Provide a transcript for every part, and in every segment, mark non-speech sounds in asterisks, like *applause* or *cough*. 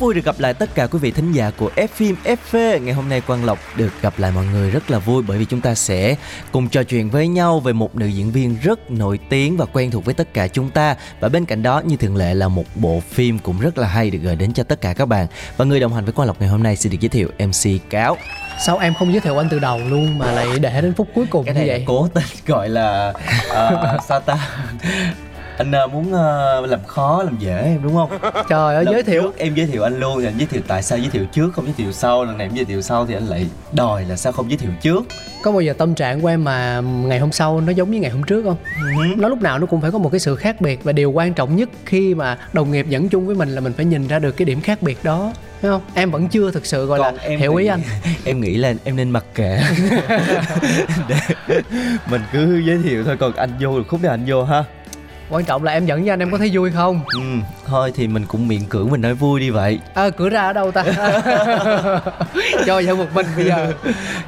Rất vui được gặp lại tất cả quý vị thính giả của F phim FV. Ngày hôm nay Quang Lộc được gặp lại mọi người rất là vui bởi vì chúng ta sẽ cùng trò chuyện với nhau về một nữ diễn viên rất nổi tiếng và quen thuộc với tất cả chúng ta. Và bên cạnh đó như thường lệ là một bộ phim cũng rất là hay được gửi đến cho tất cả các bạn. Và người đồng hành với Quang Lộc ngày hôm nay xin được giới thiệu MC Cáo. sao em không giới thiệu anh từ đầu luôn mà lại để đến phút cuối cùng Cái như này vậy cố tình gọi là ờ, *laughs* sao ta? Anh ờ, muốn ờ, làm khó làm dễ em đúng không? *laughs* trời ơi Lần giới thiệu. trước em giới thiệu anh luôn anh giới thiệu tại sao giới thiệu trước không giới thiệu sau. Lần này em giới thiệu sau thì anh lại đòi là sao không giới thiệu trước. Có bao giờ tâm trạng của em mà ngày hôm sau nó giống như ngày hôm trước không? Nó lúc nào nó cũng phải có một cái sự khác biệt và điều quan trọng nhất khi mà đồng nghiệp dẫn chung với mình là mình phải nhìn ra được cái điểm khác biệt đó Thấy không? Em vẫn chưa thực sự gọi Còn là em hiểu ý anh. *laughs* em nghĩ là em nên mặc kệ. *laughs* Để mình cứ giới thiệu thôi còn anh vô được khúc nào anh vô ha quan trọng là em dẫn với anh em có thấy vui không? Ừ thôi thì mình cũng miệng cưỡng mình nói vui đi vậy. À, cửa ra ở đâu ta? *laughs* Cho dẫn một mình bây giờ.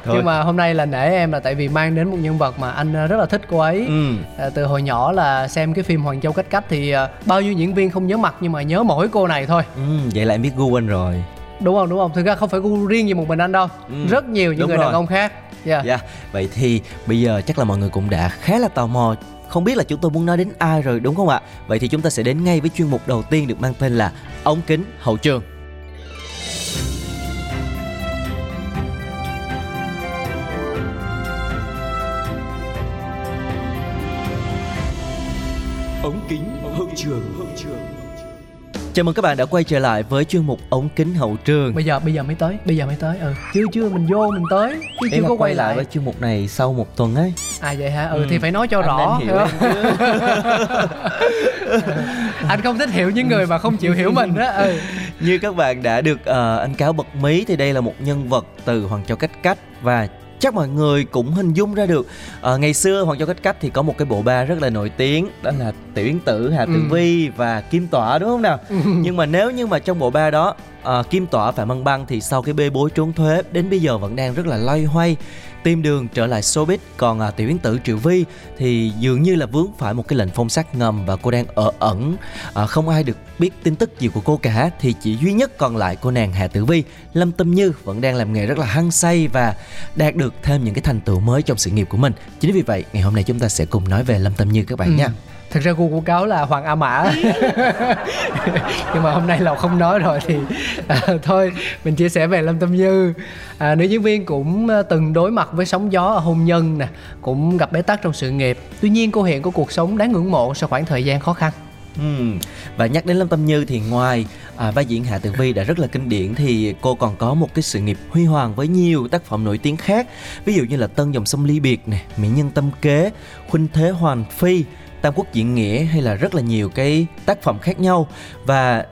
Thôi. nhưng mà hôm nay là nể em là tại vì mang đến một nhân vật mà anh ờ, rất là thích cô ấy. Ừ. À, từ hồi nhỏ là xem cái phim Hoàng Châu Cách Cách thì à, bao nhiêu diễn viên không nhớ mặt nhưng mà nhớ mỗi cô này thôi. Ừ vậy là em biết gu anh rồi. Đúng không đúng không? Thực ra không phải gu riêng gì một mình anh đâu. Ừ, rất nhiều những đúng người rồi. đàn ông khác. Yeah. dạ vậy thì bây giờ chắc là mọi người cũng đã khá là tò mò không biết là chúng tôi muốn nói đến ai rồi, đúng không ạ? Vậy thì chúng ta sẽ đến ngay với chuyên mục đầu tiên được mang tên là ống kính hậu trường. Ống kính hậu trường. Chào mừng các bạn đã quay trở lại với chuyên mục ống kính hậu trường. bây giờ bây giờ mới tới bây giờ mới tới ừ chưa chưa mình vô mình tới chứ Em chưa có quay lại với chuyên mục này sau một tuần ấy. à vậy hả ừ, Ừ. thì phải nói cho Anh rõ hiểu không? *laughs* anh không thích hiểu những người mà không chịu hiểu mình đó ừ. Như các bạn đã được ờ, anh cáo bật mí thì đây là một nhân vật từ Hoàng Châu Cách Cách và chắc mọi người cũng hình dung ra được Ờ, ngày xưa Hoàng Châu Cách Cách thì có một cái bộ ba rất là nổi tiếng đó là Tiểu Yến Tử, Hà Tử Ừ. Vi và Kim Tỏa đúng không nào? Nhưng mà nếu như mà trong bộ ba đó ờ, Kim Tỏa Phạm Băng Băng thì sau cái bê bối trốn thuế đến bây giờ vẫn đang rất là loay hoay. Tìm đường trở lại showbiz còn à, tiểu yến tử triệu vi thì dường như là vướng phải một cái lệnh phong sát ngầm và cô đang ở ẩn. À, không ai được biết tin tức gì của cô cả thì chỉ duy nhất còn lại cô nàng Hà Tử Vi Lâm Tâm Như vẫn đang làm nghề rất là hăng say và đạt được thêm những cái thành tựu mới trong sự nghiệp của mình. Chính vì vậy ngày hôm nay chúng ta sẽ cùng nói về Lâm Tâm Như các bạn Ừ. nha thực ra gu của cáo là hoàng a mã. *laughs* Nhưng mà hôm nay là không nói rồi thì à, thôi mình chia sẻ về lâm tâm như. À, nữ diễn viên cũng à, từng đối mặt với sóng gió ở hôn nhân nè cũng gặp bế tắc trong sự nghiệp. Tuy nhiên cô hiện có cuộc sống đáng ngưỡng mộ sau khoảng thời gian khó khăn. Ừm, Và nhắc đến Lâm Tâm Như thì ngoài à, vai diễn Hạ Tử Vi đã rất là kinh điển thì cô còn có một cái sự nghiệp huy hoàng với nhiều tác phẩm nổi tiếng khác. Ví dụ như là Tân dòng sông ly biệt nè, Mỹ nhân tâm kế, Khuynh thế hoàn phi, Tam quốc diễn nghĩa hay là rất là nhiều cái tác phẩm khác nhau. Và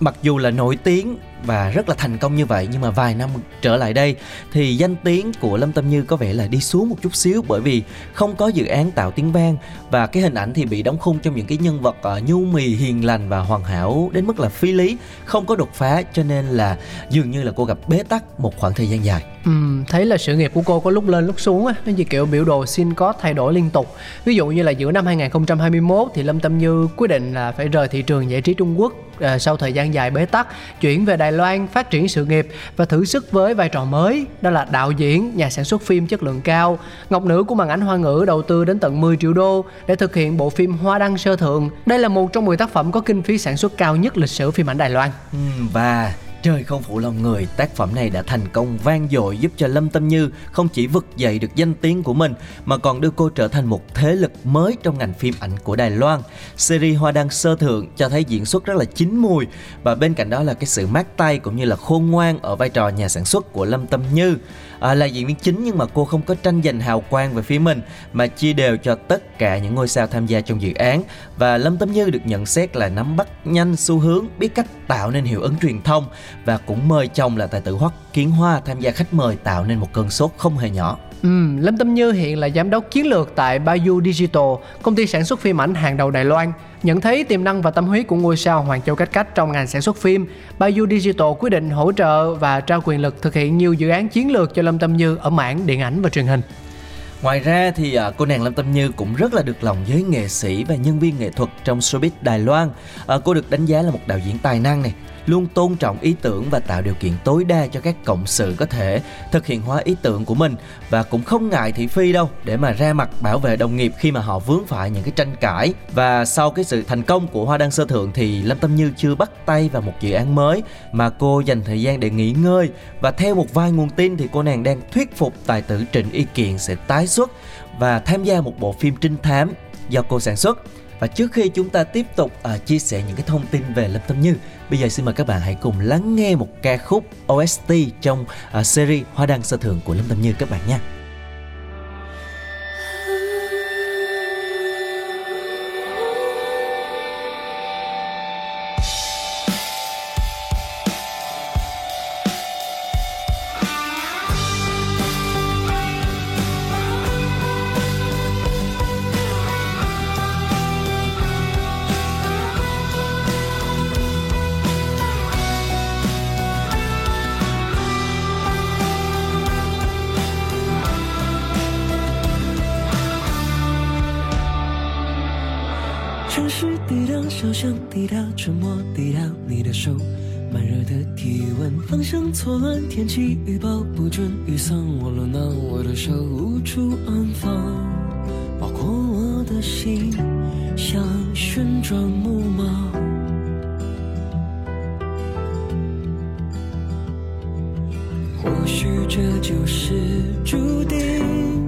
mặc dù là nổi tiếng và rất là thành công như vậy. Nhưng mà vài năm trở lại đây thì danh tiếng của Lâm Tâm Như có vẻ là đi xuống một chút xíu. Bởi vì không có dự án tạo tiếng vang. Và cái hình ảnh thì bị đóng khung trong những cái nhân vật uh, nhu mì hiền lành và hoàn hảo đến mức là phi lý không có đột phá. Cho nên là dường như là cô gặp bế tắc một khoảng thời gian dài. Ừ, thấy là sự nghiệp của cô có lúc lên lúc xuống á. Như kiểu biểu đồ xin có thay đổi liên tục. Ví dụ như là giữa năm 2021 thì Lâm Tâm Như quyết định là phải rời thị trường giải trí Trung Quốc. Ờ, sau thời gian dài bế tắc, chuyển về Đài Loan phát triển sự nghiệp và thử sức với vai trò mới, đó là đạo diễn, nhà sản xuất phim chất lượng cao. Ngọc nữ của màn ảnh hoa ngữ đầu tư đến tận 10 triệu đô để thực hiện bộ phim Hoa Đăng Sơ Thượng. Đây là một trong 10 tác phẩm có kinh phí sản xuất cao nhất lịch sử phim ảnh Đài Loan. Ừ, và Trời không phụ lòng người, tác phẩm này đã thành công vang dội giúp cho Lâm Tâm Như không chỉ vực dậy được danh tiếng của mình mà còn đưa cô trở thành một thế lực mới trong ngành phim ảnh của Đài Loan. Series Hoa Đăng Sơ Thượng cho thấy diễn xuất rất là chín mùi và bên cạnh đó là cái sự mát tay cũng như là khôn ngoan ở vai trò nhà sản xuất của Lâm Tâm Như à, là diễn viên chính nhưng mà cô không có tranh giành hào quang về phía mình mà chia đều cho tất cả những ngôi sao tham gia trong dự án và Lâm Tâm Như được nhận xét là nắm bắt nhanh xu hướng, biết cách tạo nên hiệu ứng truyền thông và cũng mời chồng là tài tử Hoắc Kiến Hoa tham gia khách mời tạo nên một cơn sốt không hề nhỏ. Ừ, Lâm Tâm Như hiện là giám đốc chiến lược tại Bayou Digital, công ty sản xuất phim ảnh hàng đầu Đài Loan. Nhận thấy tiềm năng và tâm huyết của ngôi sao Hoàng Châu Cách Cách trong ngành sản xuất phim, Bayou Digital quyết định hỗ trợ và trao quyền lực thực hiện nhiều dự án chiến lược cho Lâm Tâm Như ở mảng điện ảnh và truyền hình. Ngoài ra thì à, cô nàng Lâm Tâm Như cũng rất là được lòng giới nghệ sĩ và nhân viên nghệ thuật trong showbiz Đài Loan. À, cô được đánh giá là một đạo diễn tài năng này, luôn tôn trọng ý tưởng và tạo điều kiện tối đa cho các cộng sự có thể thực hiện hóa ý tưởng của mình. Và cũng không ngại thị phi đâu để mà ra mặt bảo vệ đồng nghiệp khi mà họ vướng phải những cái tranh cãi. Và sau cái sự thành công của Hoa Đăng Sơ Thượng thì Lâm Tâm Như chưa bắt tay vào một dự án mới mà cô dành thời gian để nghỉ ngơi. Và theo một vài nguồn tin thì cô nàng đang thuyết phục tài tử Trịnh Y Kiện sẽ tái xuất và tham gia một bộ phim trinh thám do cô sản xuất. Và trước khi chúng ta tiếp tục uh, chia sẻ những cái thông tin về Lâm Tâm Như Bây giờ xin mời các bạn hãy cùng lắng nghe một ca khúc OST trong uh, series Hoa Đăng Sơ Thượng của Lâm Tâm Như các bạn nha. 城市抵挡，小巷抵挡，沉默抵挡你的手，慢热的体温，方向错乱，天气预报不准，雨伞我了那，我的手无处安放，包括我的心，像旋转木马。或许这就是注定。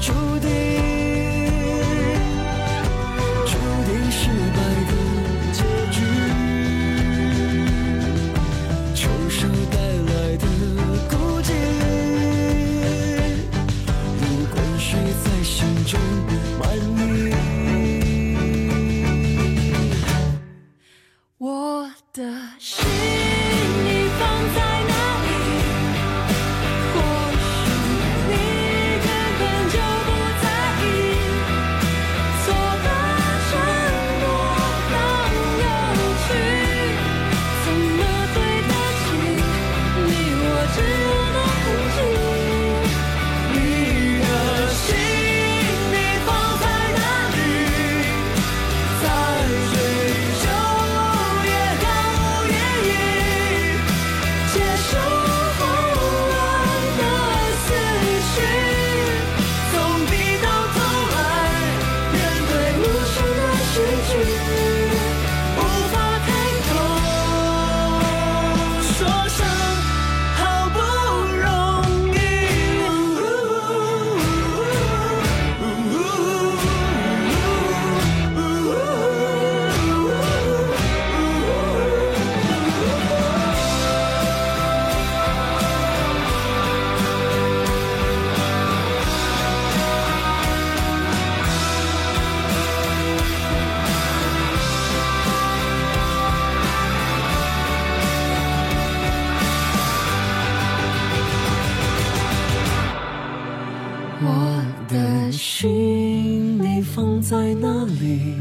注定放在那里？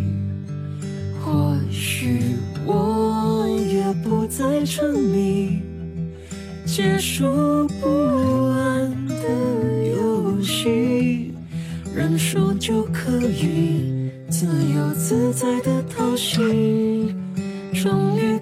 或许我也不再沉迷，结束不安的游戏，认输就可以自由自在的逃行，终于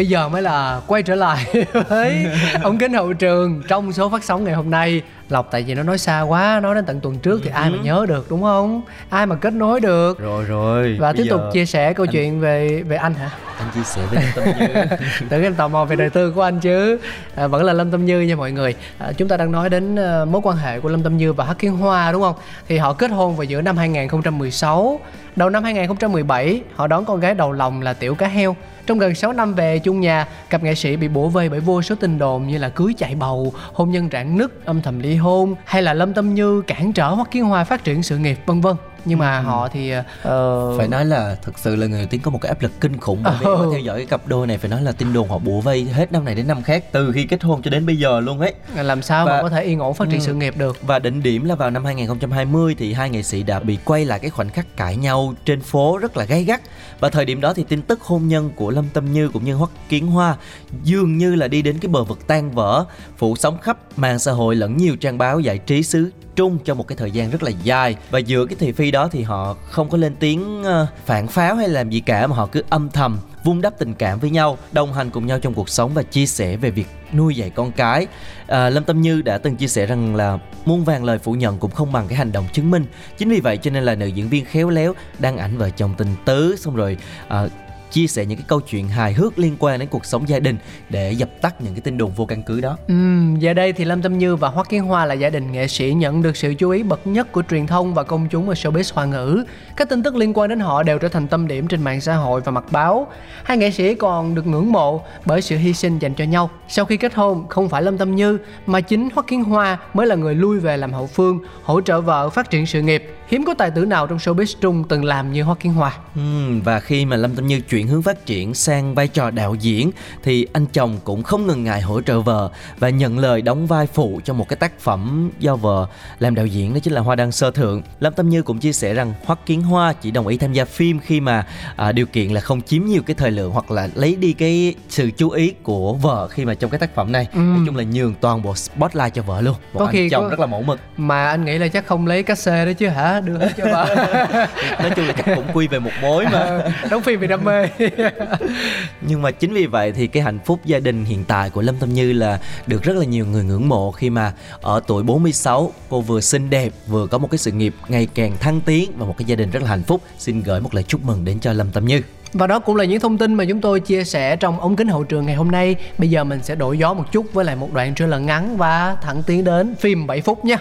Bây giờ mới là quay trở lại *laughs* với ống kính hậu trường trong số phát sóng ngày hôm nay. Lộc tại vì nó nói xa quá, nói đến tận tuần trước thì ai mà nhớ được đúng không? Ai mà kết nối được. Rồi rồi. Và tiếp tục chia sẻ câu chuyện về về anh hả? anh chia sẻ với Lâm tâm như. *laughs* Tự em tò mò về đời tư của anh chứ. À, Vẫn là Lâm Tâm Như nha mọi người. À, Chúng ta đang nói đến à, mối quan hệ của Lâm Tâm Như và Hắc Kiến Hoa đúng không? Thì họ kết hôn vào giữa năm 2016 Đầu năm 2017 Họ đón con gái đầu lòng là Tiểu Cá Heo. Trong gần 6 năm về chung nhà, cặp nghệ sĩ bị bủa vây bởi vô số tin đồn như là cưới chạy bầu, hôn nhân rạn nứt, âm thầm ly hôn hay là Lâm Tâm Như cản trở hoặc Kiến Hoa phát triển sự nghiệp, vân vân. Nhưng mà họ thì ờ, phải nói là thực sự là người tiếng có một cái áp lực kinh khủng bởi vì Ừ. có theo dõi cái cặp đôi này phải nói là tin đồn họ bủa vây hết năm này đến năm khác từ khi kết hôn cho đến bây giờ luôn ấy làm sao mà Và- có thể yên ổn phát triển Ừ. sự nghiệp được. Và đỉnh điểm là vào năm 2020 thì hai nghệ sĩ đã bị quay lại cái khoảnh khắc cãi nhau trên phố rất là gay gắt. Và thời điểm đó thì tin tức hôn nhân của Lâm Tâm Như cũng như Hoắc Kiến Hoa dường như là đi đến cái bờ vực tan vỡ, phủ sóng khắp mạng xã hội lẫn nhiều trang báo giải trí xứ Trung trong một cái thời gian rất là dài. Và giữa cái thị phi đó thì họ không có lên tiếng ờ, phản pháo hay làm gì cả mà họ cứ âm thầm vun đắp tình cảm với nhau đồng hành cùng nhau trong cuộc sống và chia sẻ về việc nuôi dạy con cái. À, Lâm Tâm Như đã từng chia sẻ rằng là muôn vàng lời phủ nhận cũng không bằng cái hành động chứng minh. Chính vì vậy cho nên là nữ diễn viên khéo léo đăng ảnh vợ chồng tình tứ xong rồi à, chia sẻ những cái câu chuyện hài hước liên quan đến cuộc sống gia đình để dập tắt những cái tin đồn vô căn cứ đó Ừm, giờ đây thì Lâm Tâm Như và Hoắc Kiến Hoa là gia đình nghệ sĩ nhận được sự chú ý bậc nhất của truyền thông và công chúng ở showbiz hoa ngữ. Các tin tức liên quan đến họ đều trở thành tâm điểm trên mạng xã hội và mặt báo. Hai nghệ sĩ còn được ngưỡng mộ bởi sự hy sinh dành cho nhau. Sau khi kết hôn, không phải Lâm Tâm Như mà chính Hoắc Kiến Hoa mới là người lui về làm hậu phương, hỗ trợ vợ phát triển sự nghiệp. Hiếm có tài tử nào trong showbiz Trung từng làm như Hoắc Kiến Hoa. Ừm, và khi mà Lâm Tâm Như chuyển hướng phát triển sang vai trò đạo diễn thì anh chồng cũng không ngần ngại hỗ trợ vợ và nhận lời đóng vai phụ trong một cái tác phẩm do vợ làm đạo diễn đó chính là Hoa Đăng Sơ Thượng. Lâm Tâm Như cũng chia sẻ rằng Hoắc Kiến Hoa chỉ đồng ý tham gia phim khi mà à, điều kiện là không chiếm nhiều cái thời lượng hoặc là lấy đi cái sự chú ý của vợ khi mà trong cái tác phẩm này. Ừm. Nói chung là nhường toàn bộ spotlight cho vợ luôn. Một Có anh khi chồng có- rất là mẫu mực. Mà anh nghĩ là chắc không lấy cách xê đó chứ hả? Đưa hết cho vợ. *laughs* Nói chung là chắc cũng quy về một mối mà. *laughs* Đóng phim vì đam mê. *laughs* Nhưng mà chính vì vậy thì cái hạnh phúc gia đình hiện tại của Lâm Tâm Như là được rất là nhiều người ngưỡng mộ khi mà ở tuổi 46 cô vừa xinh đẹp, vừa có một cái sự nghiệp ngày càng thăng tiến và một cái gia đình rất là hạnh phúc. Xin gửi một lời chúc mừng đến cho Lâm Tâm Như. Và đó cũng là những thông tin mà chúng tôi chia sẻ trong ống kính hậu trường ngày hôm nay. Bây giờ mình sẽ đổi gió một chút với lại một đoạn trailer ngắn và thẳng tiến đến phim 7 phút nha.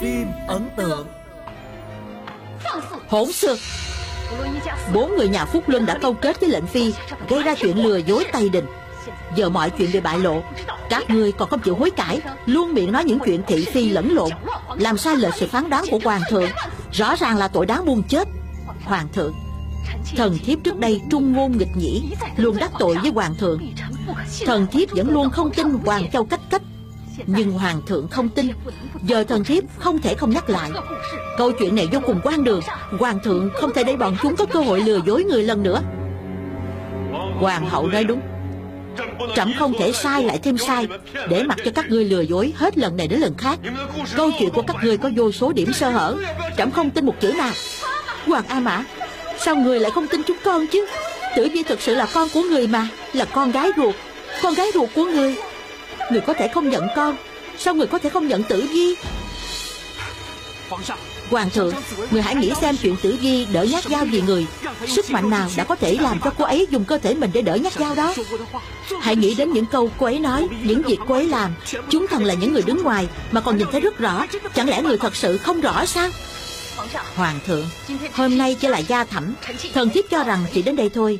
Phim ấn tượng. Hỗn xược. Bốn người nhà Phúc Luân đã câu kết với lệnh phi, Gây ra chuyện lừa dối Tây Đình. Giờ mọi chuyện bị bại lộ. Các ngươi còn không chịu hối cải, Luôn miệng nói những chuyện thị phi lẫn lộn. Làm sai lệch sự phán đoán của Hoàng thượng? Rõ ràng là tội đáng buông chết. Hoàng thượng, Thần thiếp trước đây trung ngôn nghịch nhĩ, Luôn đắc tội với Hoàng thượng. Thần thiếp vẫn luôn không tin Hoàng Châu cách nhưng Hoàng thượng không tin. Giờ thần thiếp không thể không nhắc lại. Câu chuyện này vô cùng quan đường. Hoàng thượng không thể để bọn chúng có cơ hội lừa dối người lần nữa. Hoàng hậu nói đúng. Trẫm không thể sai lại thêm sai Để mặc cho các ngươi lừa dối hết lần này đến lần khác. Câu chuyện của các ngươi có vô số điểm sơ hở. Trẫm không tin một chữ nào. Hoàng A Mã, Sao người lại không tin chúng con chứ? Tử Vi thực sự là con của người mà, Là con gái ruột. Con gái ruột của người. Người có thể không nhận con. Sao người có thể không nhận Tử Vi Hoàng thượng, Người hãy nghĩ xem chuyện Tử Vi đỡ nhát dao vì người. Sức mạnh nào đã có thể làm cho cô ấy dùng cơ thể mình để đỡ nhát dao đó? Hãy nghĩ đến những câu cô ấy nói, Những việc cô ấy làm. Chúng thần là những người đứng ngoài Mà còn nhìn thấy rất rõ. Chẳng lẽ người thật sự không rõ sao? Hoàng thượng, Hôm nay chỉ là gia thẩm. Thần thiếp cho rằng chỉ đến đây thôi.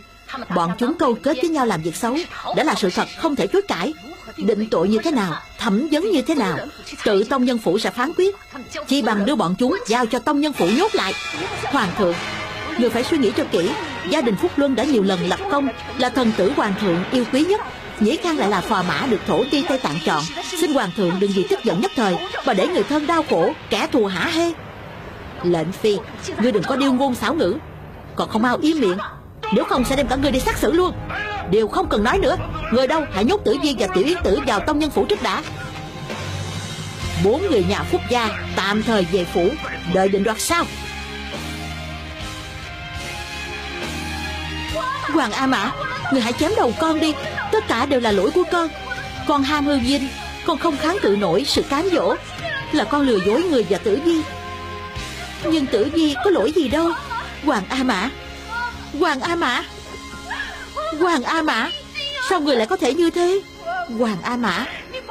Bọn chúng câu kết với nhau làm việc xấu, Đã là sự thật, không thể chối cãi. Định tội như thế nào, Thẩm vấn như thế nào, Tự tông nhân phủ sẽ phán quyết. Chỉ bằng đưa bọn chúng giao cho tông nhân phủ nhốt lại. Hoàng thượng, Người phải suy nghĩ cho kỹ. Gia đình Phúc Luân đã nhiều lần lập công, Là thần tử hoàng thượng yêu quý nhất. Nhĩ Khang lại là phò mã được thổ ti Tây Tạng chọn. Xin hoàng thượng đừng vì tức giận nhất thời, Mà để người thân đau khổ, Kẻ thù hả hê. Lệnh phi, Ngươi đừng có điêu ngôn xảo ngữ. Còn không mau im miệng. Nếu không sẽ đem cả người đi xác xử luôn. Điều không cần nói nữa. Người đâu, hãy nhốt tử viên và tiểu yến tử vào tông nhân phủ trước đã. Bốn người nhà Phúc gia tạm thời về phủ, Đợi định đoạt sau. Hoàng A Mã, Người hãy chém đầu con đi. Tất cả đều là lỗi của con. Con ham hư dinh Con không kháng cự nổi sự cám dỗ. Là con lừa dối người và tử vi. Nhưng tử vi có lỗi gì đâu. Hoàng A Mã Hoàng A Mã. Hoàng A Mã, Sao người lại có thể như thế? Hoàng A Mã,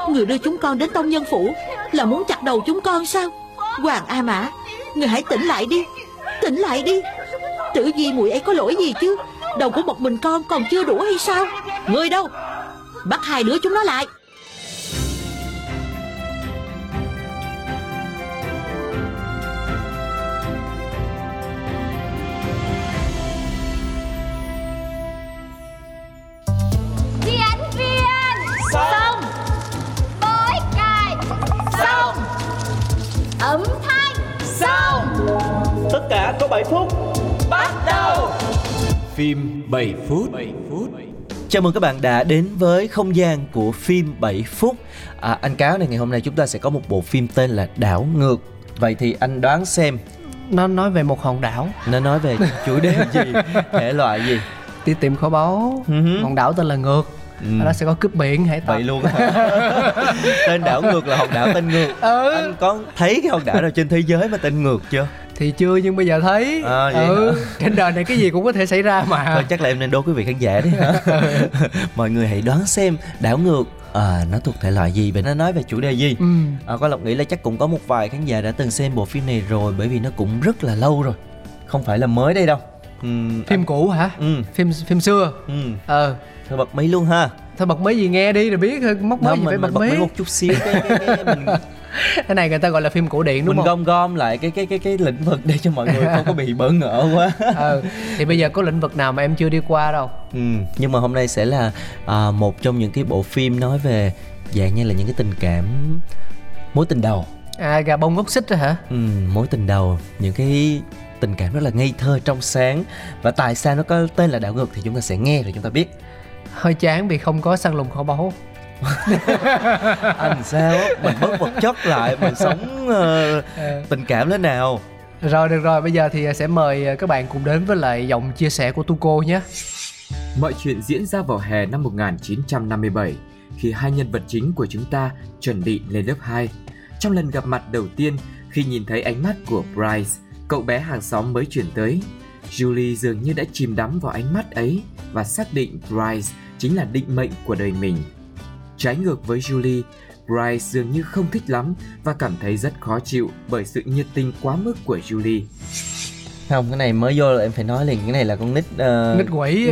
Người đưa chúng con đến tông nhân phủ, Là muốn chặt đầu chúng con sao? Hoàng A Mã, Người hãy tỉnh lại đi. Tỉnh lại đi. Tử Di muội ấy có lỗi gì chứ? Đầu của một mình con còn chưa đủ hay sao? Người đâu? Bắt hai đứa chúng nó lại. Ấm thanh Xong Tất cả có 7 phút. Bắt đầu. Phim 7 phút. 7 phút. Chào mừng các bạn đã đến với không gian của phim 7 phút. À, Anh Cáo này ngày hôm nay chúng ta sẽ có một bộ phim tên là Đảo Ngược. Vậy thì anh đoán xem. Nó nói về một hòn đảo. Nó nói về chủ đề gì, *laughs* thể loại gì? Đi tìm kho báu. Ừ. Hòn đảo tên là Ngược Ừ. Đó sẽ có cướp biển hải tặc Vậy luôn? *laughs* Tên đảo ngược là hòn đảo tên ngược Ừ. Anh có thấy cái hòn đảo nào trên thế giới mà tên ngược chưa? Thì chưa nhưng bây giờ thấy À, ừ, hả? Trên đời này cái gì cũng có thể xảy ra mà Thôi chắc là em nên đố quý vị khán giả đi hả? *laughs* Mọi người hãy đoán xem đảo ngược à, nó thuộc thể loại gì và nó nói về chủ đề gì? ừ. À, có lộc nghĩ là chắc cũng có một vài khán giả đã từng xem bộ phim này rồi bởi vì nó cũng rất là lâu rồi không phải là mới đây đâu Ừm, Phim cũ hả? ừ Phim phim xưa ừ Ờ thôi bật mí luôn ha. Thôi bật mí gì nghe đi rồi biết thôi Móc mí gì mình, phải mình bật mí. một chút xíu cái, cái, cái, mình *laughs* Cái này người ta gọi là phim cổ điển đúng mình không? gom gom lại cái cái cái cái lĩnh vực để cho mọi người không có bị *laughs* bỡ ngỡ quá. Ờ thì bây giờ có lĩnh vực nào mà em chưa đi qua đâu? Ừ, nhưng mà hôm nay sẽ là à, một trong những cái bộ phim nói về dạng như là những cái tình cảm mối tình đầu. À gà bông gốc xích rồi hả? Ừ, mối tình đầu những cái tình cảm rất là ngây thơ trong sáng. Và tại sao nó có tên là đảo ngược thì chúng ta sẽ nghe rồi chúng ta biết hơi chán vì không có săn lùng kho báu. *laughs* Anh sao? Mình bớt vật chất lại mình sống ờ, tình cảm thế nào? Rồi được rồi. Bây giờ thì sẽ mời các bạn cùng đến với lại giọng chia sẻ của Tuco nhé. Mọi chuyện diễn ra vào hè năm 1957 khi hai nhân vật chính của chúng ta chuẩn bị lên lớp 2. Trong lần gặp mặt đầu tiên, khi nhìn thấy ánh mắt của Bryce, cậu bé hàng xóm mới chuyển tới, Julie dường như đã chìm đắm vào ánh mắt ấy và xác định Bryce chính là định mệnh của đời mình. Trái ngược với Julie, Bryce dường như không thích lắm và cảm thấy rất khó chịu bởi sự nhiệt tình quá mức của Julie. không cái này mới vô là em phải nói liền cái này là con nít ờ, Nghịch *laughs* quỷ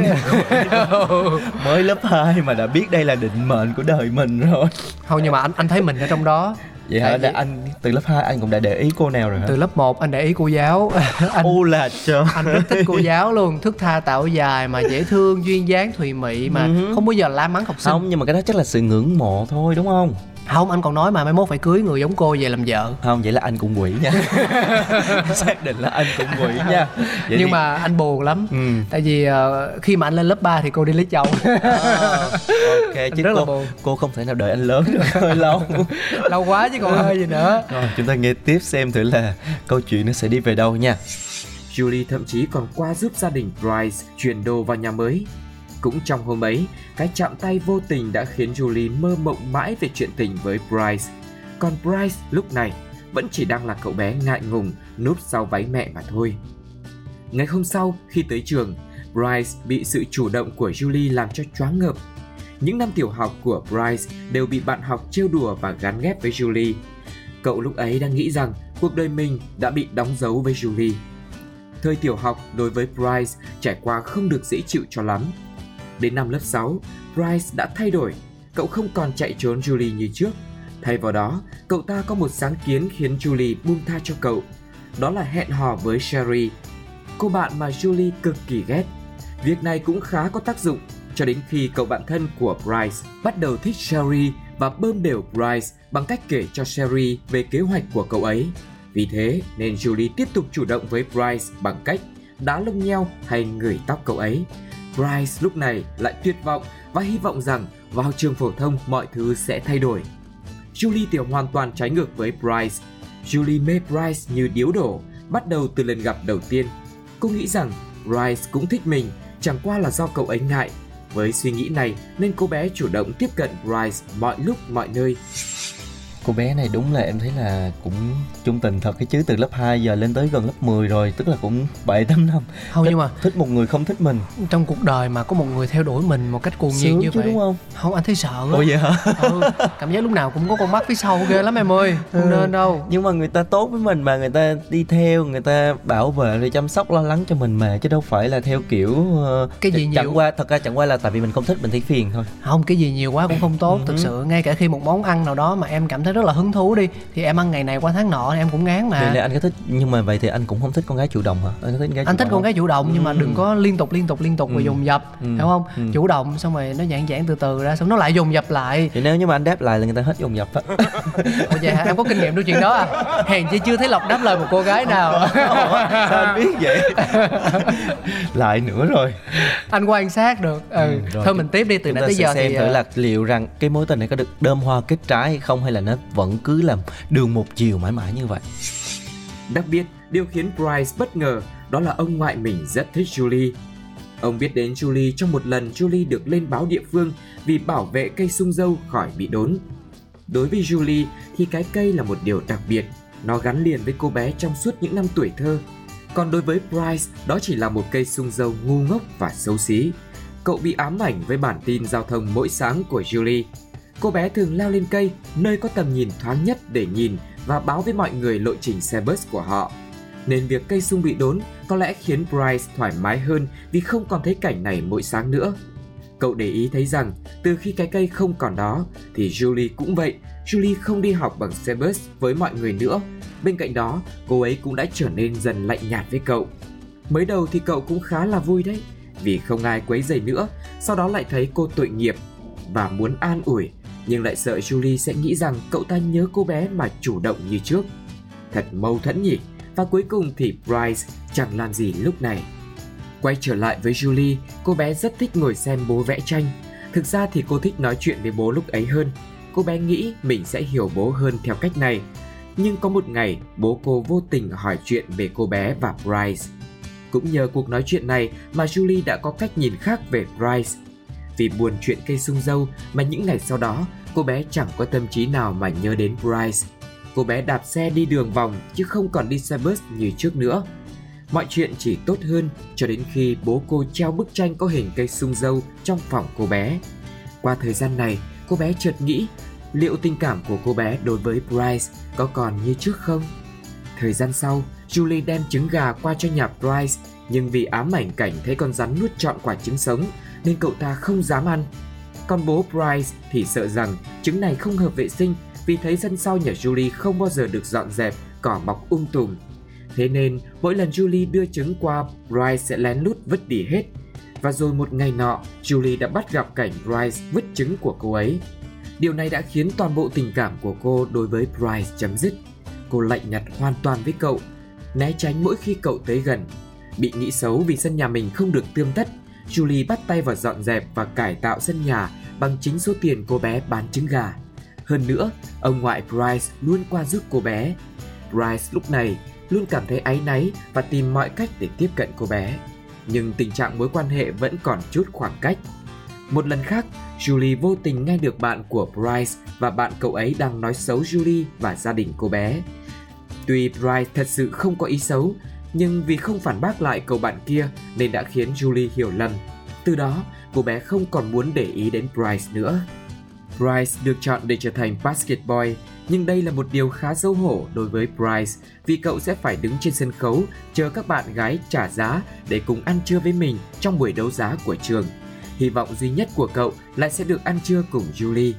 mới lớp 2 mà đã biết đây là định mệnh của đời mình rồi Không nhưng mà anh anh thấy mình ở trong đó vậy hả? Vì- anh từ lớp 2 anh cũng đã để ý cô nào rồi hả? Từ lớp 1 anh để ý cô giáo. *laughs* Anh u là trời. anh rất thích cô giáo luôn Thức tha tạo dài mà dễ thương duyên dáng thùy mị Mà Ừ không bao giờ la mắng học sinh. Không nhưng mà cái đó chắc là sự ngưỡng mộ thôi đúng không Không anh còn nói mà mai mốt phải cưới người giống cô về làm vợ. Không vậy là anh cũng quỷ nha. *laughs* Xác định là anh cũng quỷ nha. Vậy Nhưng thì- mà anh buồn lắm. Ừ. Tại vì ờ, khi mà anh lên lớp 3 thì cô đi lấy chồng. À, ok *laughs* chứ rất là cô buồn. cô không thể nào đợi anh lớn được hơi *laughs* lâu. Lâu quá chứ còn hơi gì nữa. Rồi chúng ta nghe tiếp xem thử là câu chuyện nó sẽ đi về đâu nha. Julie thậm chí còn qua giúp gia đình Bryce chuyển đồ vào nhà mới. Cũng trong hôm ấy, cái chạm tay vô tình đã khiến Julie mơ mộng mãi về chuyện tình với Bryce. Còn Bryce lúc này vẫn chỉ đang là cậu bé ngại ngùng núp sau váy mẹ mà thôi. Ngày hôm sau, khi tới trường, Bryce bị sự chủ động của Julie làm cho choáng ngợp. Những năm tiểu học của Bryce đều bị bạn học trêu đùa và gắn ghép với Julie. Cậu lúc ấy đang nghĩ rằng cuộc đời mình đã bị đóng dấu với Julie. Thời tiểu học đối với Bryce trải qua không được dễ chịu cho lắm. Đến năm lớp 6, Bryce đã thay đổi. Cậu không còn chạy trốn Julie như trước. Thay vào đó, cậu ta có một sáng kiến khiến Julie buông tha cho cậu. Đó là hẹn hò với Sherry, cô bạn mà Julie cực kỳ ghét. Việc này cũng khá có tác dụng cho đến khi cậu bạn thân của Bryce bắt đầu thích Sherry và bơm đều Bryce bằng cách kể cho Sherry về kế hoạch của cậu ấy. Vì thế nên Julie tiếp tục chủ động với Bryce bằng cách đá lông nheo hay ngửi tóc cậu ấy. Bryce lúc này lại tuyệt vọng và hy vọng rằng vào trường phổ thông mọi thứ sẽ thay đổi. Julie thì hoàn toàn trái ngược với Bryce. Julie mê Bryce như điếu đổ, bắt đầu từ lần gặp đầu tiên. Cô nghĩ rằng Bryce cũng thích mình, chẳng qua là do cậu ấy ngại. Với suy nghĩ này nên cô bé chủ động tiếp cận Bryce mọi lúc mọi nơi cô bé này đúng là em thấy là cũng trung tình thật cái chứ từ lớp 2 giờ lên tới gần lớp 10 rồi tức là cũng 7 8 năm. Không nhưng mà thích một người không thích mình. trong cuộc đời mà có một người theo đuổi mình một cách cuồng nhiệt như chứ vậy đúng không? Không anh thấy sợ ủa vậy hả? Ừ, cảm giác lúc nào cũng có con mắt phía sau ghê lắm em ơi không ừ. nên đâu. Nhưng mà người ta tốt với mình mà người ta đi theo người ta bảo vệ rồi chăm sóc lo lắng cho mình mà chứ đâu phải là theo kiểu uh, cái gì chẳng nhiều qua thật ra chẳng qua là tại vì mình không thích mình thấy phiền thôi. Không cái gì nhiều quá cũng không tốt ừ. thực sự ngay cả khi một món ăn nào đó mà em cảm thấy rất là hứng thú đi. Thì em ăn ngày này qua tháng nọ em cũng ngán mà. Vậy anh có thích nhưng mà vậy thì anh cũng không thích con gái chủ động hả? Anh có thích gái anh thích con gái chủ động nhưng mà đừng có liên tục liên tục liên tục ừ. và dùng dập ừ. hiểu không? Ừ. chủ động xong rồi nó giãn giãn từ từ ra xong nó lại dùng dập lại. Thì nếu như mà anh đáp lại là người ta hết dùng dập á. *laughs* Ủa vậy hả? Em có kinh nghiệm đôi chuyện đó à? Hèn chi chưa thấy lọc đáp lời một cô gái nào. *laughs* sao anh biết vậy? *laughs* Lại nữa rồi. Anh quan sát được. Ừ, ừ rồi. thôi mình tiếp đi từ nãy tới giờ xem thì thử là liệu rằng cái mối tình này có được đơm hoa kết trái hay không hay là nó vẫn cứ làm đường một chiều mãi mãi như vậy. Đặc biệt, điều khiến Bryce bất ngờ đó là ông ngoại mình rất thích Julie. Ông biết đến Julie trong một lần Julie được lên báo địa phương vì bảo vệ cây sung dâu khỏi bị đốn. Đối với Julie thì cái cây là một điều đặc biệt, nó gắn liền với cô bé trong suốt những năm tuổi thơ. Còn đối với Bryce, đó chỉ là một cây sung dâu ngu ngốc và xấu xí. Cậu bị ám ảnh với bản tin giao thông mỗi sáng của Julie Cô bé thường leo lên cây, nơi có tầm nhìn thoáng nhất để nhìn và báo với mọi người lộ trình xe bus của họ. Nên việc cây sung bị đốn có lẽ khiến Bryce thoải mái hơn vì không còn thấy cảnh này mỗi sáng nữa. Cậu để ý thấy rằng từ khi cái cây không còn đó thì Julie cũng vậy. Julie không đi học bằng xe bus với mọi người nữa. Bên cạnh đó, cô ấy cũng đã trở nên dần lạnh nhạt với cậu. Mới đầu thì cậu cũng khá là vui đấy, vì không ai quấy rầy nữa, sau đó lại thấy cô tội nghiệp và muốn an ủi nhưng lại sợ Julie sẽ nghĩ rằng cậu ta nhớ cô bé mà chủ động như trước. Thật mâu thuẫn nhỉ, và cuối cùng thì Bryce chẳng làm gì lúc này. Quay trở lại với Julie, cô bé rất thích ngồi xem bố vẽ tranh. Thực ra thì cô thích nói chuyện với bố lúc ấy hơn. Cô bé nghĩ mình sẽ hiểu bố hơn theo cách này. Nhưng có một ngày, bố cô vô tình hỏi chuyện về cô bé và Bryce. Cũng nhờ cuộc nói chuyện này mà Julie đã có cách nhìn khác về Bryce vì buồn chuyện cây sung dâu mà những ngày sau đó cô bé chẳng có tâm trí nào mà nhớ đến Bryce. Cô bé đạp xe đi đường vòng chứ không còn đi xe bus như trước nữa. Mọi chuyện chỉ tốt hơn cho đến khi bố cô treo bức tranh có hình cây sung dâu trong phòng cô bé. Qua thời gian này, cô bé chợt nghĩ liệu tình cảm của cô bé đối với Bryce có còn như trước không? Thời gian sau, Julie đem trứng gà qua cho nhà Bryce nhưng vì ám ảnh cảnh thấy con rắn nuốt trọn quả trứng sống nên cậu ta không dám ăn. Còn bố Bryce thì sợ rằng trứng này không hợp vệ sinh vì thấy sân sau nhà Julie không bao giờ được dọn dẹp, cỏ mọc um tùm. Thế nên mỗi lần Julie đưa trứng qua, Bryce sẽ lén lút vứt đi hết. Và rồi một ngày nọ, Julie đã bắt gặp cảnh Bryce vứt trứng của cô ấy. Điều này đã khiến toàn bộ tình cảm của cô đối với Bryce chấm dứt. Cô lạnh nhạt hoàn toàn với cậu, né tránh mỗi khi cậu tới gần. Bị nghĩ xấu vì sân nhà mình không được tươm tất, Julie bắt tay vào dọn dẹp và cải tạo sân nhà bằng chính số tiền cô bé bán trứng gà. Hơn nữa, ông ngoại Bryce luôn qua giúp cô bé. Bryce lúc này luôn cảm thấy áy náy và tìm mọi cách để tiếp cận cô bé. Nhưng tình trạng mối quan hệ vẫn còn chút khoảng cách. Một lần khác, Julie vô tình nghe được bạn của Bryce và bạn cậu ấy đang nói xấu Julie và gia đình cô bé. Tuy Bryce thật sự không có ý xấu, nhưng vì không phản bác lại cậu bạn kia nên đã khiến Julie hiểu lầm. Từ đó, cô bé không còn muốn để ý đến Bryce nữa. Bryce được chọn để trở thành basket boy, nhưng đây là một điều khá xấu hổ đối với Bryce vì cậu sẽ phải đứng trên sân khấu chờ các bạn gái trả giá để cùng ăn trưa với mình trong buổi đấu giá của trường. Hy vọng duy nhất của cậu lại sẽ được ăn trưa cùng Julie.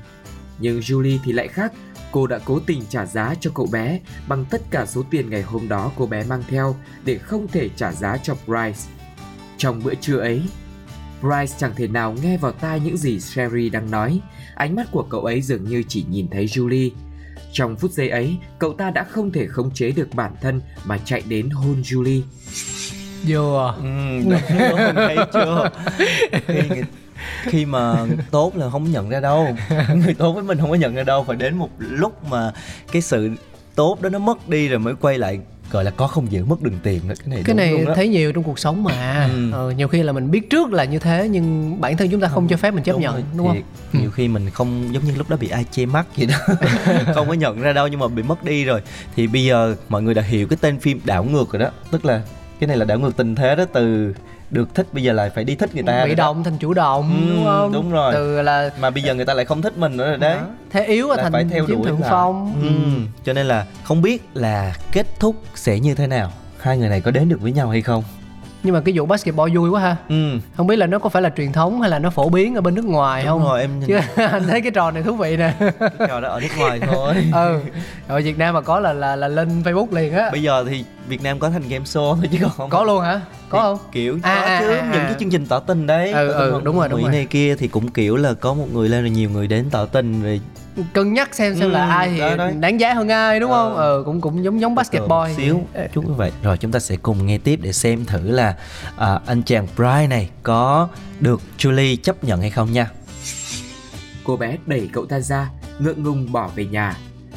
Nhưng Julie thì lại khác, cô đã cố tình trả giá cho cậu bé bằng tất cả số tiền ngày hôm đó cô bé mang theo để không thể trả giá cho Bryce. Trong bữa trưa ấy, Bryce chẳng thể nào nghe vào tai những gì Sherry đang nói. Ánh mắt của cậu ấy dường như chỉ nhìn thấy Julie. Trong phút giây ấy, cậu ta đã không thể khống chế được bản thân mà chạy đến hôn Julie. Vừa ừ, đúng, thấy chưa khi, mà tốt là không nhận ra đâu. *laughs* Người tốt với mình không có nhận ra đâu. Phải đến một lúc mà cái sự tốt đó nó mất đi rồi mới quay lại gọi là có không giữ mất đường tiền đó. Cái này cái này luôn đó. thấy nhiều trong cuộc sống mà. Ừ. ờ, nhiều khi là mình biết trước là như thế nhưng bản thân chúng ta không, không. cho phép mình chấp đúng nhận rồi, đúng không? Ừ. nhiều khi mình không giống như lúc đó bị ai che mắt vậy đó. *laughs* Không có nhận ra đâu nhưng mà bị mất đi rồi. Thì bây giờ mọi người đã hiểu cái tên phim đảo ngược rồi đó. Tức là cái này là đảo ngược tình thế đó từ được thích bây giờ lại phải đi thích người ta bị động thành chủ động ừ, đúng không? đúng rồi. Từ là mà bây giờ người ta lại không thích mình nữa rồi đấy. Thế yếu là thành phải theo đuổi thượng phong. Ừ. ừ. cho nên là không biết là kết thúc sẽ như thế nào. Hai người này có đến được với nhau hay không nhưng mà cái vụ basketball vui quá ha. Ừ. không biết là nó có phải là truyền thống hay là nó phổ biến ở bên nước ngoài Đúng không? rồi em nhìn... chứ *laughs* anh thấy cái trò này thú vị nè. Cái trò đó ở nước ngoài *laughs* thôi. Ừ ở việt nam mà có là là là lên facebook liền á. Bây giờ thì việt nam có thành game show thôi chứ còn không. Có luôn hả? Có không? Kiểu à, có à, chứ à, à. những cái chương trình tỏ tình đấy. Ừ, ừ đúng rồi đúng rồi. này kia thì cũng kiểu là có một người lên rồi nhiều người đến tỏ tình rồi cân nhắc xem xem ừ, là ai thì đó. đáng giá hơn ai đúng không? Ờ ừ, cũng cũng giống giống basketball xíu. Chút như vậy. Rồi chúng ta sẽ cùng nghe tiếp để xem thử là à, anh chàng Brian này có được Julie chấp nhận hay không nha. Cô bé đẩy cậu ta ra ngượng ngùng bỏ về nhà.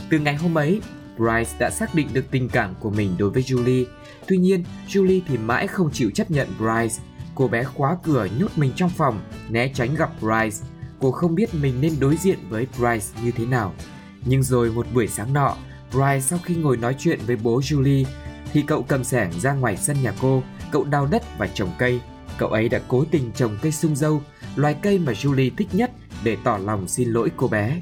Từ ngày hôm ấy Bryce đã xác định được tình cảm của mình đối với Julie. Tuy nhiên, Julie thì mãi không chịu chấp nhận Bryce. Cô bé khóa cửa nhốt mình trong phòng, né tránh gặp Bryce cô không biết mình nên đối diện với Bryce như thế nào. Nhưng rồi một buổi sáng nọ, Bryce sau khi ngồi nói chuyện với bố Julie thì cậu cầm sẻng ra ngoài sân nhà cô, cậu đào đất và trồng cây. Cậu ấy đã cố tình trồng cây sung dâu, loài cây mà Julie thích nhất để tỏ lòng xin lỗi cô bé.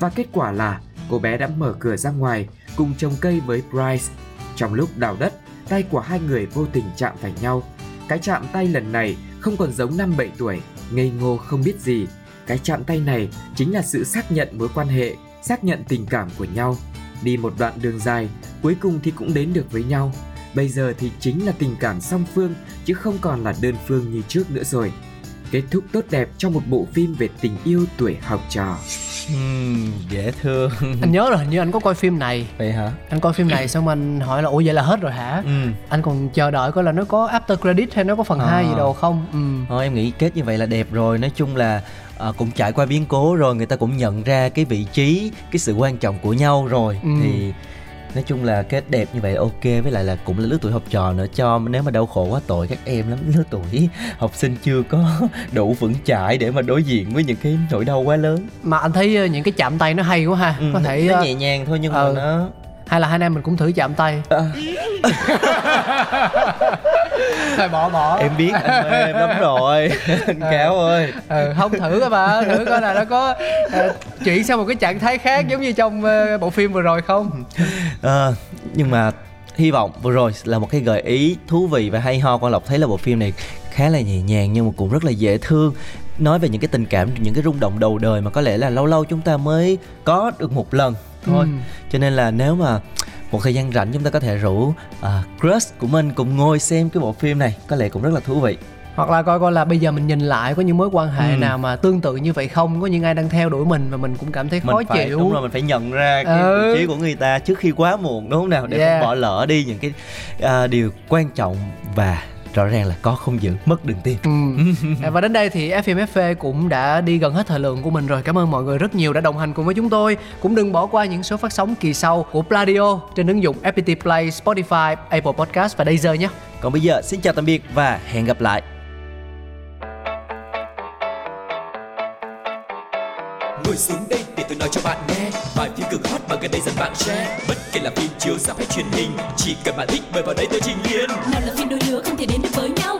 Và kết quả là cô bé đã mở cửa ra ngoài cùng trồng cây với Bryce. Trong lúc đào đất, tay của hai người vô tình chạm phải nhau. Cái chạm tay lần này không còn giống năm 7 tuổi, ngây ngô không biết gì, cái chạm tay này chính là sự xác nhận mối quan hệ xác nhận tình cảm của nhau. Đi một đoạn đường dài cuối cùng thì cũng đến được với nhau. Bây giờ thì chính là tình cảm song phương chứ không còn là đơn phương như trước nữa rồi. Kết thúc tốt đẹp trong một bộ phim về tình yêu tuổi học trò. Uhm, dễ thương. *laughs* Anh nhớ rồi hình như anh có coi phim này. Vậy hả? Anh coi phim này xong anh hỏi là ủa vậy là hết rồi hả? Ừ. anh còn chờ đợi coi là nó có after credit hay nó có phần à. 2 gì đâu không? Ừ. thôi em nghĩ kết như vậy là đẹp rồi. Nói chung là à, cũng trải qua biến cố rồi người ta cũng nhận ra cái vị trí cái sự quan trọng của nhau rồi ừ. thì nói chung là kết đẹp như vậy ok với lại là cũng là lứa tuổi học trò nữa cho nếu mà đau khổ quá tội các em lắm *laughs* lứa tuổi học sinh chưa có *laughs* đủ vững chãi để mà đối diện với những cái nỗi đau quá lớn mà anh thấy ờ, những cái chạm tay nó hay quá ha ừ, có thể nó nhẹ nhàng thôi nhưng ừ. mà nó hay là hai anh em mình cũng thử chạm tay à. *laughs* thôi bỏ bỏ. Em biết anh em lắm rồi. Anh à. cáo ơi. Ừ, không thử coi mà thử coi là nó có uh, chuyển sang một cái trạng thái khác giống như trong uh, bộ phim vừa rồi không? À, nhưng mà hy vọng vừa rồi là một cái gợi ý thú vị và hay ho con lộc thấy là bộ phim này khá là nhẹ nhàng nhưng mà cũng rất là dễ thương. Nói về những cái tình cảm những cái rung động đầu đời mà có lẽ là lâu lâu chúng ta mới có được một lần thôi. Ừ. cho nên là nếu mà một thời gian rảnh chúng ta có thể rủ uh, crush của mình cùng ngồi xem cái bộ phim này có lẽ cũng rất là thú vị hoặc là coi coi là bây giờ mình nhìn lại có những mối quan hệ ừ. nào mà tương tự như vậy không có những ai đang theo đuổi mình và mình cũng cảm thấy khó mình phải, chịu đúng rồi mình phải nhận ra cái ừ. vị trí của người ta trước khi quá muộn đúng không nào để yeah. không bỏ lỡ đi những cái uh, điều quan trọng và rõ ràng là có không giữ mất đường tin. Ừ. *laughs* và đến đây thì FM FV cũng đã đi gần hết thời lượng của mình rồi. Cảm ơn mọi người rất nhiều đã đồng hành cùng với chúng tôi. Cũng đừng bỏ qua những số phát sóng kỳ sau của Pladio trên ứng dụng FPT Play, Spotify, Apple Podcast và Deezer nhé. Còn bây giờ xin chào tạm biệt và hẹn gặp lại. Ngồi xuống đây để tôi nói cho bạn nghe gần đây dần bạn share bất kể là phim chiếu sắp hay truyền hình, chỉ cần bạn thích mời vào đây tôi trình liền nào là phim đôi lứa không thể đến được với nhau.